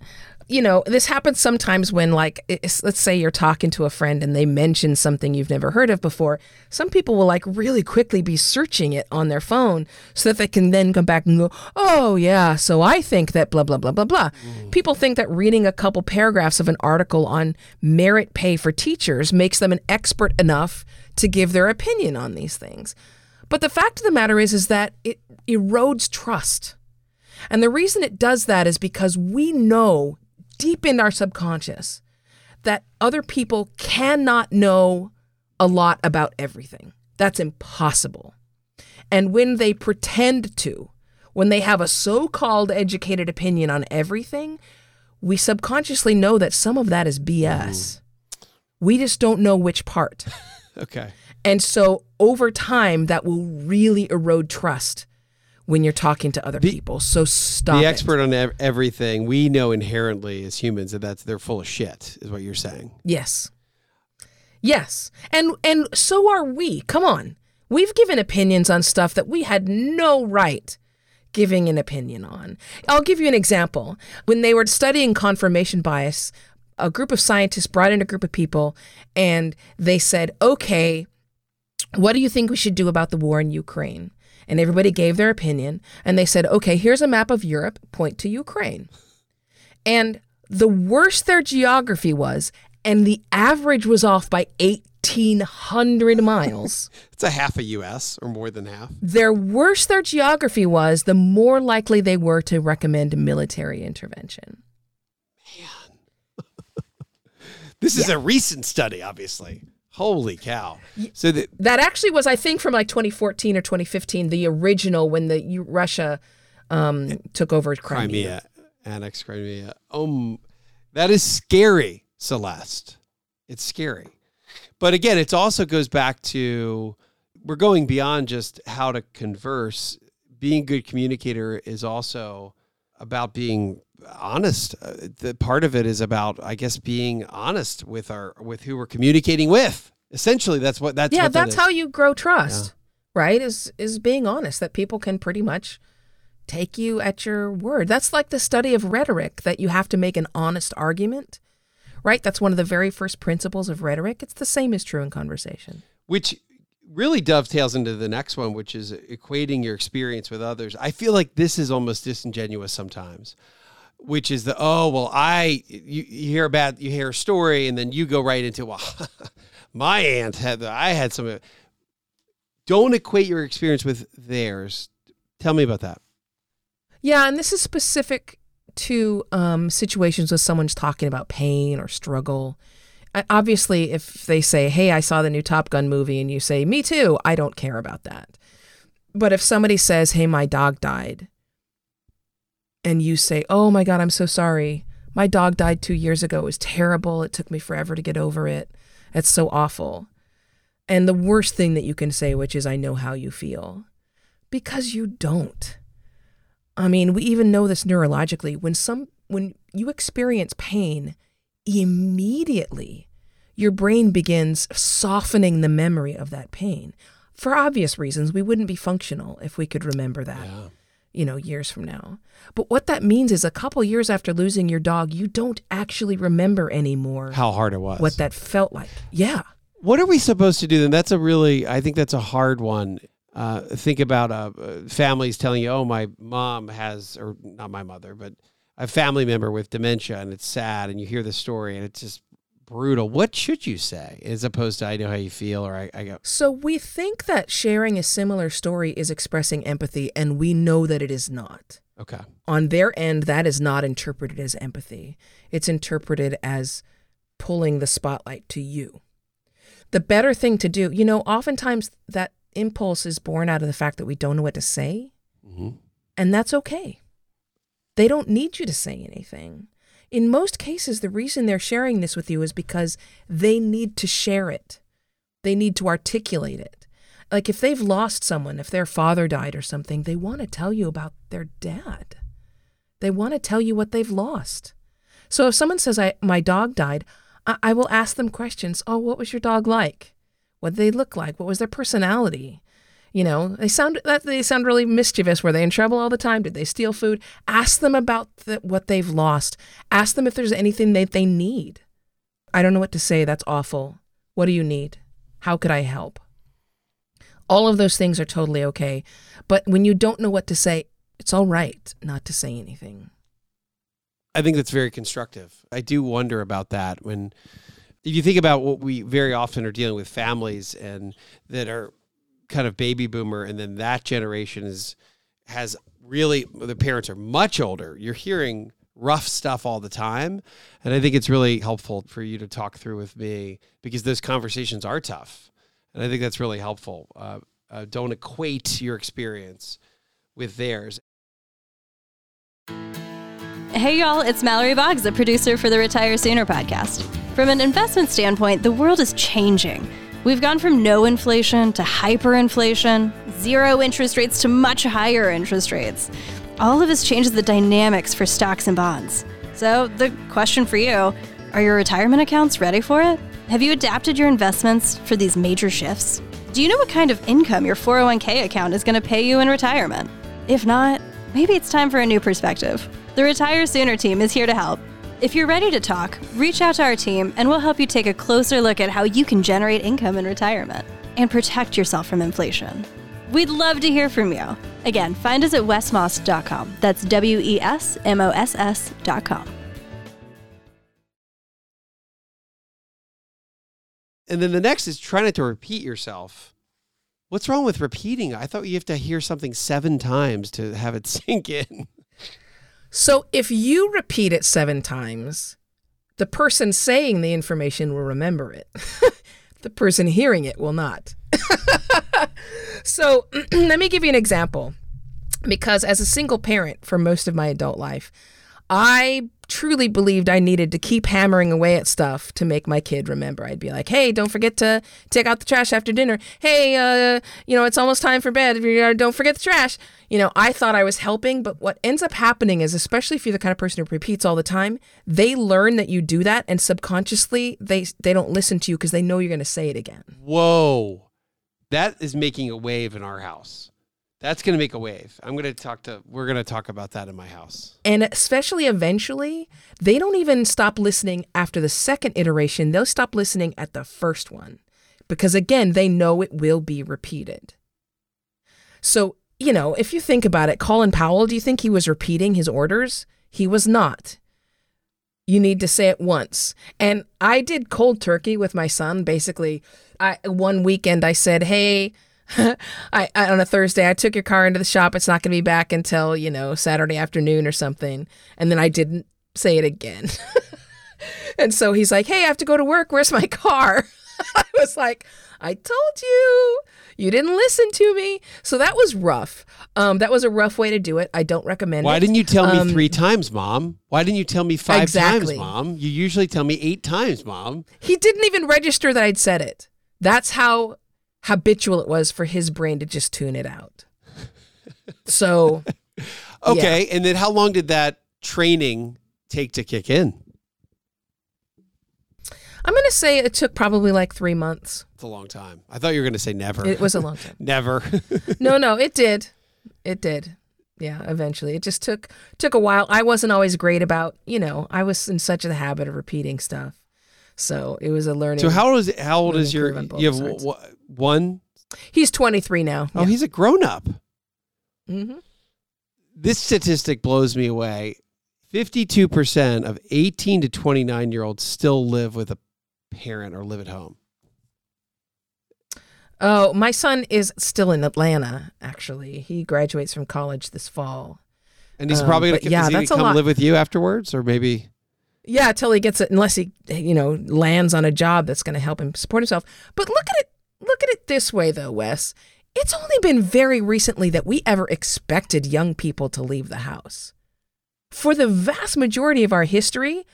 you know, this happens sometimes when, like, let's say you're talking to a friend and they mention something you've never heard of before. Some people will, like, really quickly be searching it on their phone so that they can then come back and go, oh, yeah, so I think that blah, blah, blah, blah, blah. Mm. People think that reading a couple paragraphs of an article on merit pay for teachers makes them an expert enough to give their opinion on these things. But the fact of the matter is, is that it erodes trust. And the reason it does that is because we know deep in our subconscious that other people cannot know a lot about everything. That's impossible. And when they pretend to, when they have a so called educated opinion on everything, we subconsciously know that some of that is BS. We just don't know which part. Okay. And so over time, that will really erode trust when you're talking to other people. So stop. the it. expert on ev- everything we know inherently as humans that that's they're full of shit is what you're saying Yes. Yes. And and so are we. Come on. We've given opinions on stuff that we had no right giving an opinion on. I'll give you an example. When they were studying confirmation bias, a group of scientists brought in a group of people and they said, "Okay, what do you think we should do about the war in Ukraine?" And everybody gave their opinion and they said, "Okay, here's a map of Europe, point to Ukraine." And the worse their geography was, and the average was off by 1,800 miles, it's a half a us or more than half the worse their geography was, the more likely they were to recommend military intervention. Man. this is a recent study obviously holy cow. So the, That actually was, I think, from like 2014 or 2015, the original when the Russia um, took over Crimea. crimea annex crimea. Um that is scary celeste. It's scary. But again it also goes back to we're going beyond just how to converse. Being a good communicator is also about being honest uh, the part of it is about i guess being honest with our with who we're communicating with essentially that's what that's yeah, what that that's how you grow trust, right? Is is being honest that people can pretty much take you at your word. That's like the study of rhetoric that you have to make an honest argument, right? That's one of the very first principles of rhetoric. It's the same is true in conversation. which really dovetails into the next one, which is equating your experience with others. I feel like this is almost disingenuous sometimes, which is the oh well, I you, you hear about you hear a story and then you go right into well, my aunt had I had some. Don't equate your experience with theirs. Tell me about that. Yeah, and this is specific to um, situations where someone's talking about pain or struggle. Obviously, if they say, Hey, I saw the new Top Gun movie, and you say, Me too, I don't care about that. But if somebody says, Hey, my dog died, and you say, Oh my God, I'm so sorry. My dog died two years ago. It was terrible. It took me forever to get over it. It's so awful. And the worst thing that you can say, which is, I know how you feel, because you don't. I mean, we even know this neurologically. When some when you experience pain, immediately your brain begins softening the memory of that pain. For obvious reasons, we wouldn't be functional if we could remember that. You know, years from now. But what that means is a couple years after losing your dog, you don't actually remember anymore How hard it was. what that felt like. Yeah. What are we supposed to do then? That's a really, I think that's a hard one. Uh, think about uh, families telling you, oh, my mom has, or not my mother, but a family member with dementia and it's sad. And you hear the story and it's just brutal. What should you say as opposed to, I know how you feel, or I, I go, So we think that sharing a similar story is expressing empathy, and we know that it is not. okay. On their end, that is not interpreted as empathy. It's interpreted as pulling the spotlight to you. The better thing to do, you know, oftentimes that impulse is born out of the fact that we don't know what to say, hmm and that's okay. They don't need you to say anything. In most cases, the reason they're sharing this with you is because they need to share it. They need to articulate it. Like if they've lost someone, if their father died or something, they want to tell you about their dad. They want to tell you what they've lost. So if someone says, I, My dog died, I, I will ask them questions. Oh, what was your dog like? What did they look like? What was their personality? You know, they sound that they sound really mischievous. Were they in trouble all the time? Did they steal food? Ask them about the, what they've lost. Ask them if there's anything that they need. I don't know what to say. That's awful. What do you need? How could I help? All of those things are totally okay. But when you don't know what to say, it's all right not to say anything. I think that's very constructive. I do wonder about that when if you think about what we very often are dealing with families and that are kind of baby boomer and then that generation is has really the parents are much older. You're hearing rough stuff all the time and I think it's really helpful for you to talk through with me because those conversations are tough. And I think that's really helpful. Uh, uh, don't equate your experience with theirs. Hey, y'all, it's Mallory Boggs, the producer for the Retire Sooner podcast. From an investment standpoint, the world is changing. We've gone from no inflation to hyperinflation, zero interest rates to much higher interest rates. All of this changes the dynamics for stocks and bonds. So, the question for you are your retirement accounts ready for it? Have you adapted your investments for these major shifts? Do you know what kind of income your 401k account is going to pay you in retirement? If not, maybe it's time for a new perspective. The Retire Sooner team is here to help. If you're ready to talk, reach out to our team and we'll help you take a closer look at how you can generate income in retirement and protect yourself from inflation. We'd love to hear from you. Again, find us at wesmoss.com. That's W E S M O S S.com. And then the next is try not to repeat yourself. What's wrong with repeating? I thought you have to hear something seven times to have it sink in. So if you repeat it seven times, the person saying the information will remember it. the person hearing it will not. so let me give you an example. Because as a single parent for most of my adult life, I truly believed I needed to keep hammering away at stuff to make my kid remember. I'd be like, "Hey, don't forget to take out the trash after dinner. Hey, uh, you know, it's almost time for bed. Don't forget the trash." You know, I thought I was helping, but what ends up happening is, especially if you're the kind of person who repeats all the time, they learn that you do that, and subconsciously they they don't listen to you because they know you're going to say it again. Whoa. That is making a wave in our house. That's going to make a wave. I'm going to talk to, we're going to talk about that in my house. And especially eventually, they don't even stop listening after the second iteration. They'll stop listening at the first one because, again, they know it will be repeated. So, you know, if you think about it, Colin Powell, do you think he was repeating his orders? He was not. You need to say it once. And I did cold turkey with my son. Basically, I one weekend I said, "Hey, I, I, on a Thursday, I took your car into the shop. It's not going to be back until, you know, Saturday afternoon or something. And then I didn't say it again. and so he's like, Hey, I have to go to work. Where's my car? I was like, I told you. You didn't listen to me. So that was rough. Um, that was a rough way to do it. I don't recommend it. Why it. didn't you tell Um, me three times, mom? Why didn't you tell me five Exactly. times, mom? You usually tell me eight times, mom. He didn't even register that I'd said it. That's how habitual it was for his brain to just tune it out. So Okay. And then how long did that training take to kick in? I'm going to say it took probably like three months. It's a long time. I thought you were going to say never. It was a long time. never. No, no, it did. It did. yeah, eventually. It just took took a while. I wasn't always great about, you know, I was in such a habit of repeating stuff. So it was a learning. So how old is how old is your you have w- w- one? He's 23 now. Oh, he's a grown up. hmm This statistic blows me away. 52% of 18 to 29 year olds still live with a parent or live at home. Oh, my son is still in Atlanta, actually. He graduates from college this fall. And he's Um, probably going to yeah, is he gonna that's a come lot. live with you afterwards or maybe Yeah, till he gets it, unless he, you know, lands on a job that's going to help him support himself. But look at it, look at it this way, though, Wes. It's only been very recently that we ever expected young people to leave the house. For the vast majority of our history,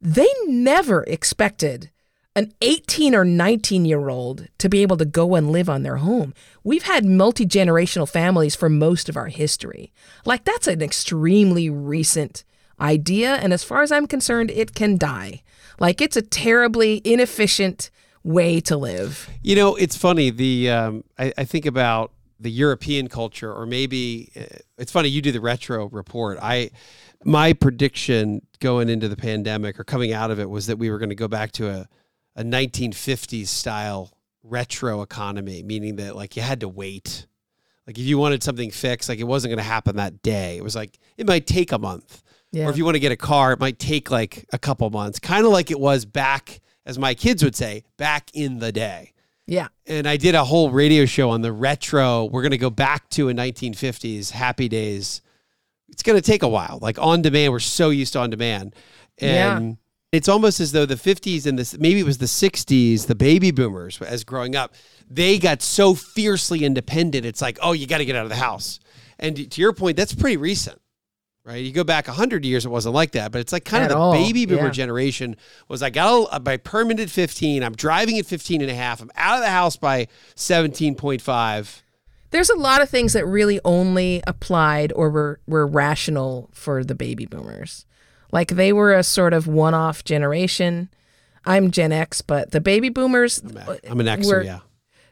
they never expected an 18 or 19 year old to be able to go and live on their home. We've had multi generational families for most of our history. Like, that's an extremely recent idea. And as far as I'm concerned, it can die. Like, it's a terribly inefficient way to live. You know, it's funny. The um, I, I think about the European culture, or maybe uh, it's funny. You do the retro report. I my prediction going into the pandemic or coming out of it was that we were going to go back to a a 1950s style retro economy, meaning that like you had to wait. Like if you wanted something fixed, like it wasn't going to happen that day. It was like it might take a month. Yeah. Or if you want to get a car, it might take like a couple months, kind of like it was back, as my kids would say, back in the day. yeah. And I did a whole radio show on the retro. We're going to go back to a 1950s happy days. It's going to take a while. Like on demand, we're so used to on demand. And it's almost as though the 50s and this maybe it was the 60s, the baby boomers as growing up, they got so fiercely independent. It's like, "Oh, you got to get out of the house." And to your point, that's pretty recent. Right? You go back 100 years it wasn't like that, but it's like kind At of the all, baby boomer yeah. generation was I got a, by permit at 15, I'm driving at 15 and a half, I'm out of the house by 17.5. There's a lot of things that really only applied or were, were rational for the baby boomers. Like they were a sort of one off generation. I'm Gen X, but the baby boomers, I'm an Xer, were- yeah.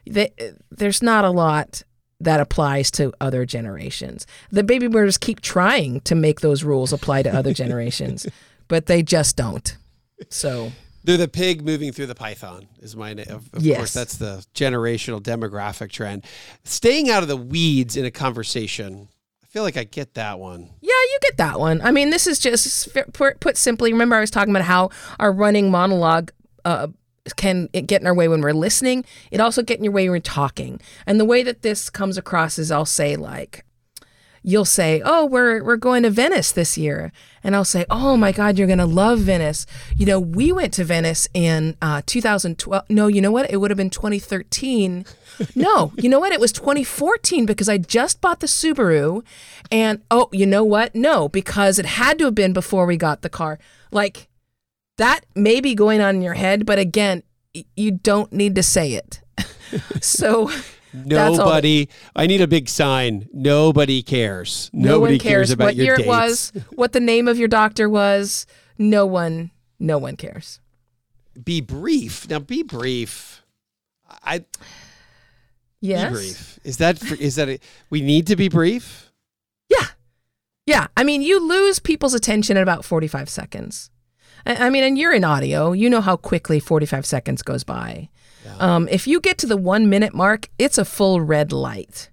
they, uh, there's not a lot that applies to other generations. The baby boomers keep trying to make those rules apply to other generations, but they just don't. So, They're the pig moving through the python, is my name. Of, of Yes. course, that's the generational demographic trend. Staying out of the weeds in a conversation, I feel like I get that one. yeah, you get that one. I mean, this is just put, put simply. Remember, I was talking about how our running monologue uh, can it get in our way when we're listening. It also get in your way when we're talking. And the way that this comes across is, I'll say like, you'll say, "Oh, we're we're going to Venice this year," and I'll say, "Oh my God, you're gonna love Venice." You know, we went to Venice in uh, 2012. No, you know what? It would have been 2013. no, you know what? It was 2014 because I just bought the Subaru, and oh, you know what? No, because it had to have been before we got the car. Like that may be going on in your head, but again, you don't need to say it. so. Nobody, I need a big sign. Nobody cares. No Nobody one cares, about what your year dates. it was, what the name of your doctor was. No one, no one cares. Be brief. Now, be brief. I Yes. be brief. Is that is that a, we need to be brief? Yeah. Yeah. I mean, you lose people's attention in about 45 seconds. I I mean, and you're in audio, you know how quickly 45 seconds goes by. Um, if you get to the one minute mark, it's a full red light.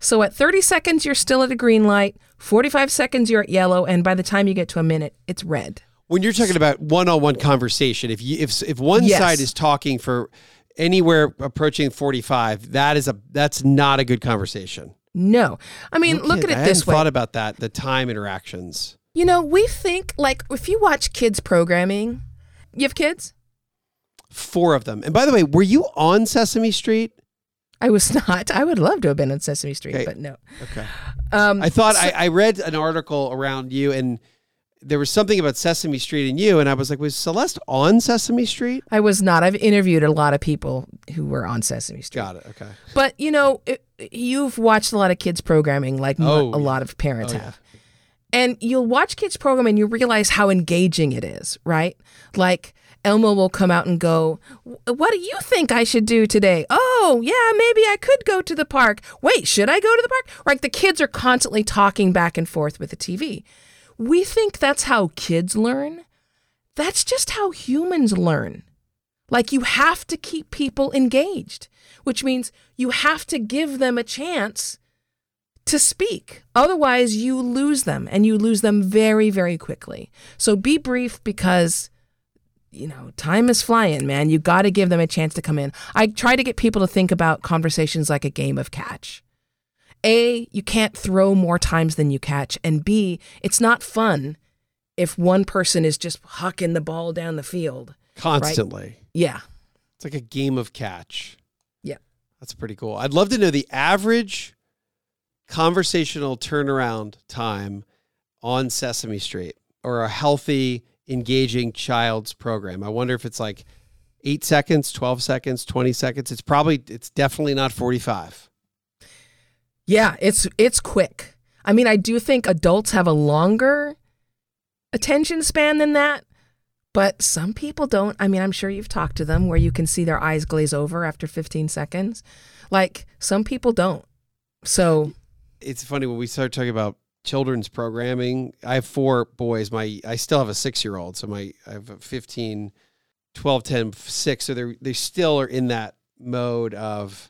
So at 30 seconds, you're still at a green light. 45 seconds, you're at yellow. And by the time you get to a minute, it's red. When you're talking about one-on-one conversation, if you if if one Yes. side is talking for anywhere approaching 45, that is a that's not a good conversation. No. I mean, look at I it this hadn't way. thought about that. The time interactions. You know, we think like if you watch kids programming, you have kids? Four of them. And by the way, were you on Sesame Street? I was not. I would love to have been on Sesame Street, Okay. but no. Okay. Um, I thought I, I read an article around you and there was something about Sesame Street and you, and I was like, was Celeste on Sesame Street? I was not. I've interviewed a lot of people who were on Sesame Street. Got it. Okay. But you know, it, you've watched a lot of kids programming, like Oh, a yeah. lot of parents Oh, have. And you'll watch kids program and you realize how engaging it is, right? Like Elmo will come out and go, What do you think I should do today? Oh, yeah, maybe I could go to the park. Wait, should I go to the park? Like the kids are constantly talking back and forth with the TV. We think that's how kids learn. That's just how humans learn. Like you have to keep people engaged, which means you have to give them a chance to speak. Otherwise, you lose them and you lose them very, very quickly. So be brief because, you know, time is flying, man. You got to give them a chance to come in. I try to get people to think about conversations like a game of catch. A, you can't throw more times than you catch. And B, it's not fun if one person is just hucking the ball down the field. Constantly. Right? Yeah. It's like a game of catch. Yeah. That's pretty cool. I'd love to know the average conversational turnaround time on Sesame Street or a healthy, engaging child's program. I wonder if it's like eight seconds, 12 seconds, 20 seconds. It's probably, it's definitely not 45. Yeah, it's it's quick. I mean, I do think adults have a longer attention span than that, but some people don't. I mean, I'm sure you've talked to them where you can see their eyes glaze over after 15 seconds. Like some people don't. So it's funny when we start talking about children's programming. I have four boys. My I still have a six year old, so my I have a 15, 12, 10, 6. So they they still are in that mode of.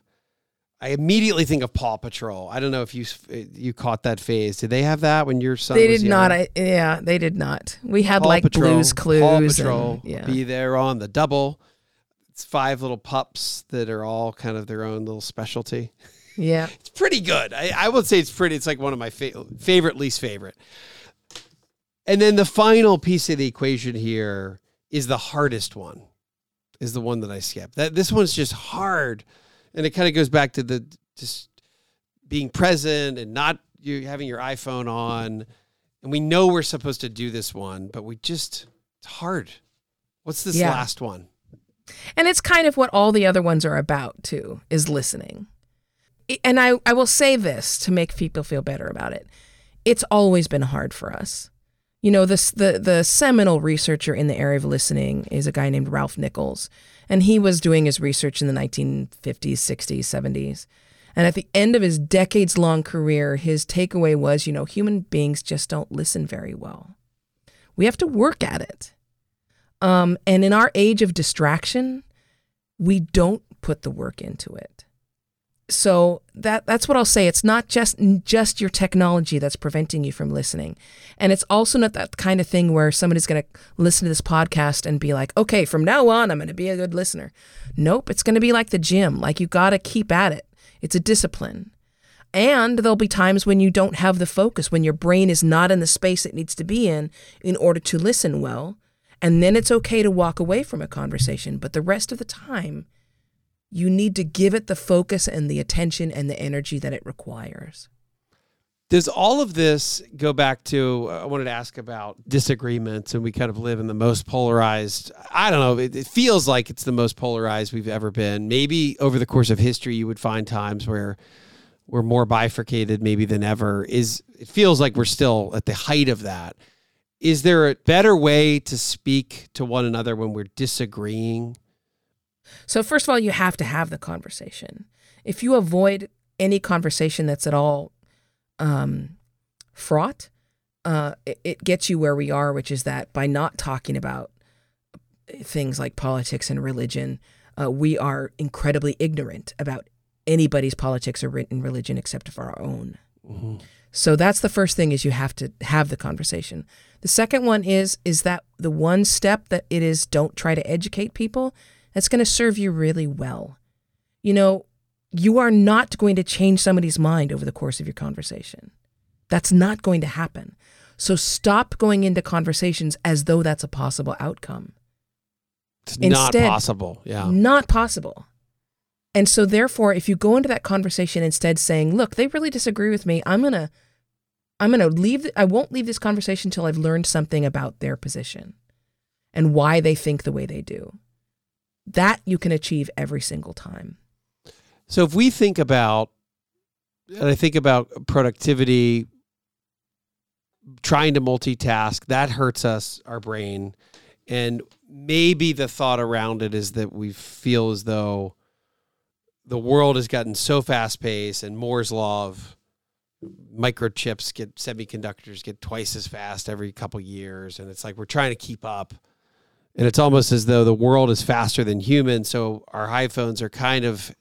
I immediately think of Paw Patrol. I don't know if you you caught that phase. Did they have that when your son? They did not. I, yeah, they did not. We had Paw like Patrol, Blues Clues. Paw Patrol. And, yeah. Be there on the double. It's five little pups that are all kind of their own little specialty. Yeah. It's pretty good. I, I would say it's pretty. It's like one of my fa- favorite, least favorite. And then the final piece of the equation here is the hardest one, is the one that I skipped. That this one's just hard, and it kind of goes back to the just being present and not you having your iPhone on. And we know we're supposed to do this one, but we just it's hard. What's this Yeah. last one? And it's kind of what all the other ones are about too, is listening. And I, I will say this to make people feel better about it. It's always been hard for us. You know, this the the seminal researcher in the area of listening is a guy named Ralph Nichols. And he was doing his research in the 1950s, 60s, 70s. And at the end of his decades long career, his takeaway was, you know, human beings just don't listen very well. We have to work at it. Um, and in our age of distraction, we don't put the work into it. So that that's what I'll say. It's not just just your technology that's preventing you from listening, and it's also not that kind of thing where somebody's going to listen to this podcast and be like, "Okay, from now on, I'm going to be a good listener." Nope, it's going to be like the gym. Like you got to keep at it. It's a discipline. And there'll be times when you don't have the focus, when your brain is not in the space it needs to be in in order to listen well. And then it's okay to walk away from a conversation. But the rest of the time, you need to give it the focus and the attention and the energy that it requires. Does all of this go back to? uh, I wanted to ask about disagreements, and we kind of live in the most polarized. I don't know. It, it feels like it's the most polarized we've ever been. Maybe over the course of history, you would find times where we're more bifurcated, maybe than ever. Is it feels like we're still at the height of that? Is there a better way to speak to one another when we're disagreeing? So, first of all, you have to have the conversation. If you avoid any conversation that's at all um, fraught, uh, it, it gets you where we are, which is that by not talking about things like politics and religion, uh, we are incredibly ignorant about anybody's politics or written religion except for our own. So that's the first thing is you have to have the conversation. The second one is is that the one step that it is don't try to educate people that's going to serve you really well. You know, you are not going to change somebody's mind over the course of your conversation. That's not going to happen. So stop going into conversations as though that's a possible outcome. It's Instead- not possible. Yeah. Not possible. And so therefore if you go into that conversation instead saying, "Look, they really disagree with me. I'm going to I'm going to leave I won't leave this conversation until I've learned something about their position and why they think the way they do." That you can achieve every single time. So if we think about, and I think about productivity, trying to multitask, that hurts us, our brain. And maybe the thought around it is that we feel as though the world has gotten so fast paced and Moore's law of microchips get semiconductors get twice as fast every couple years and it's like we're trying to keep up and it's almost as though the world is faster than humans so our iPhones are kind of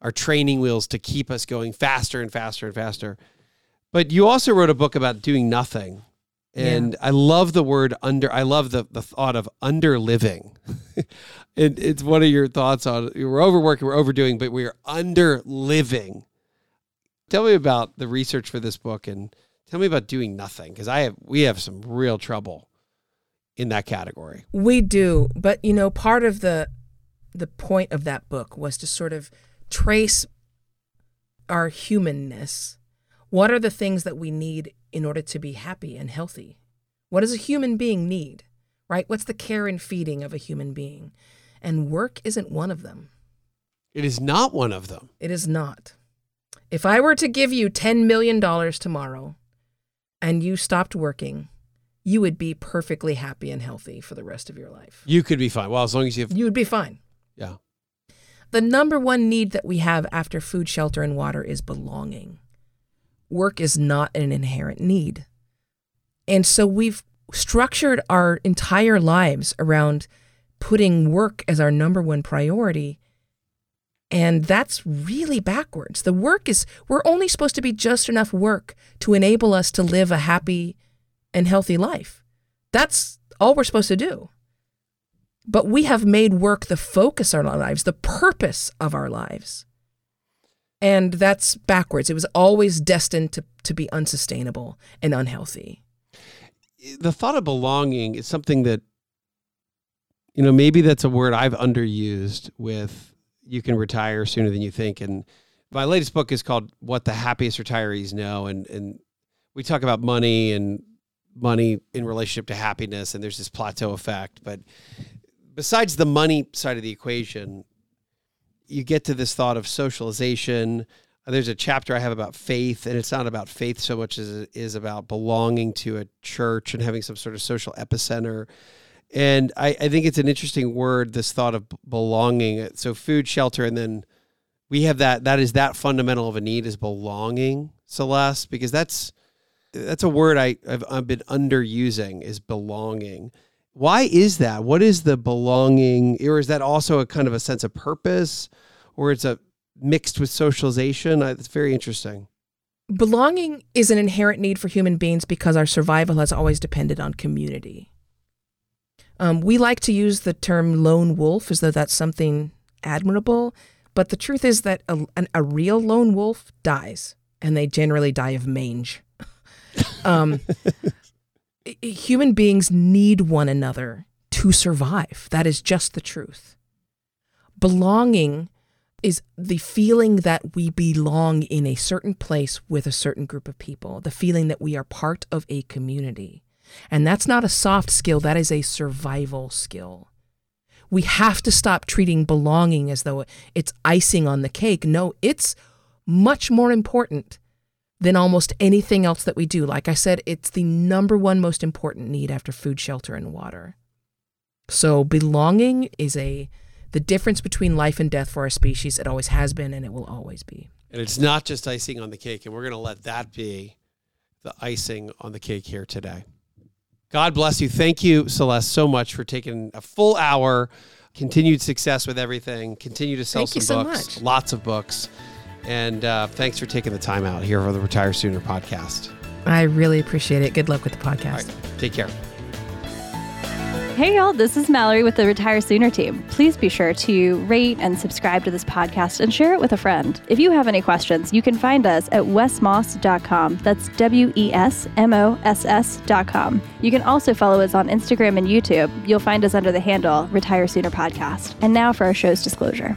our training wheels to keep us going faster and faster and faster. But you also wrote a book about doing nothing. And yeah. I love the word under I love the the thought of under living it, it's one of your thoughts on we're overworking we're overdoing but we're under living tell me about the research for this book and tell me about doing nothing because I have we have some real trouble in that category. We do, but you know, part of the the point of that book was to sort of trace our humanness. What are the things that we need in order to be happy and healthy? What does a human being need? Right? What's the care and feeding of a human being? And work isn't one of them. It is not one of them. It is not. If I were to give you $10 million tomorrow and you stopped working, you would be perfectly happy and healthy for the rest of your life. You could be fine. Well, as long as you have. You would be fine. Yeah. The number one need that we have after food, shelter, and water is belonging. Work is not an inherent need. And so we've structured our entire lives around putting work as our number one priority and that's really backwards. The work is, we're only supposed to be just enough work to enable us to live a happy and healthy life. That's all we're supposed to do. But we have made work the focus of our lives, the purpose of our lives. And that's backwards. It was always destined to, to be unsustainable and unhealthy. The thought of belonging is something that, you know, maybe that's a word I've underused with you can retire sooner than you think. And my latest book is called What the Happiest Retirees Know. And, and we talk about money and money in relationship to happiness. And there's this plateau effect. But besides the money side of the equation, you get to this thought of socialization. There's a chapter I have about faith, and it's not about faith so much as it is about belonging to a church and having some sort of social epicenter. And I, I think it's an interesting word, this thought of belonging. So food, shelter, and then we have that that is that fundamental of a need is belonging, Celeste, because that's that's a word I, I've, I've been underusing is belonging. Why is that? What is the belonging? Or is that also a kind of a sense of purpose? Or it's a mixed with socialization? It's very interesting. Belonging is an inherent need for human beings because our survival has always depended on community. Um, we like to use the term lone wolf as though that's something admirable, but the truth is that a, an, a real lone wolf dies, and they generally die of mange. Um, human beings need one another to survive. That is just the truth. Belonging is the feeling that we belong in a certain place with a certain group of people, the feeling that we are part of a community. And that's not a soft skill, that is a survival skill. We have to stop treating belonging as though it's icing on the cake. No, it's much more important than almost anything else that we do. Like I said, it's the number one most important need after food, shelter, and water. So belonging is a the difference between life and death for our species. It always has been and it will always be. And it's not just icing on the cake, and we're going to let that be the icing on the cake here today. God bless you. Thank you, Celeste, so much for taking a full hour. Continued success with everything. Continue to sell Thank some books, so lots of books. And uh, thanks for taking the time out here for the Retire Sooner podcast. I really appreciate it. Good luck with the podcast. take care. Hey, y'all, this is Mallory with the Retire Sooner team. Please be sure to rate and subscribe to this podcast and share it with a friend. If you have any questions, you can find us at wesmoss.com. That's W E S M O S S.com. You can also follow us on Instagram and YouTube. You'll find us under the handle Retire Sooner Podcast. And now for our show's disclosure.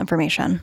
information.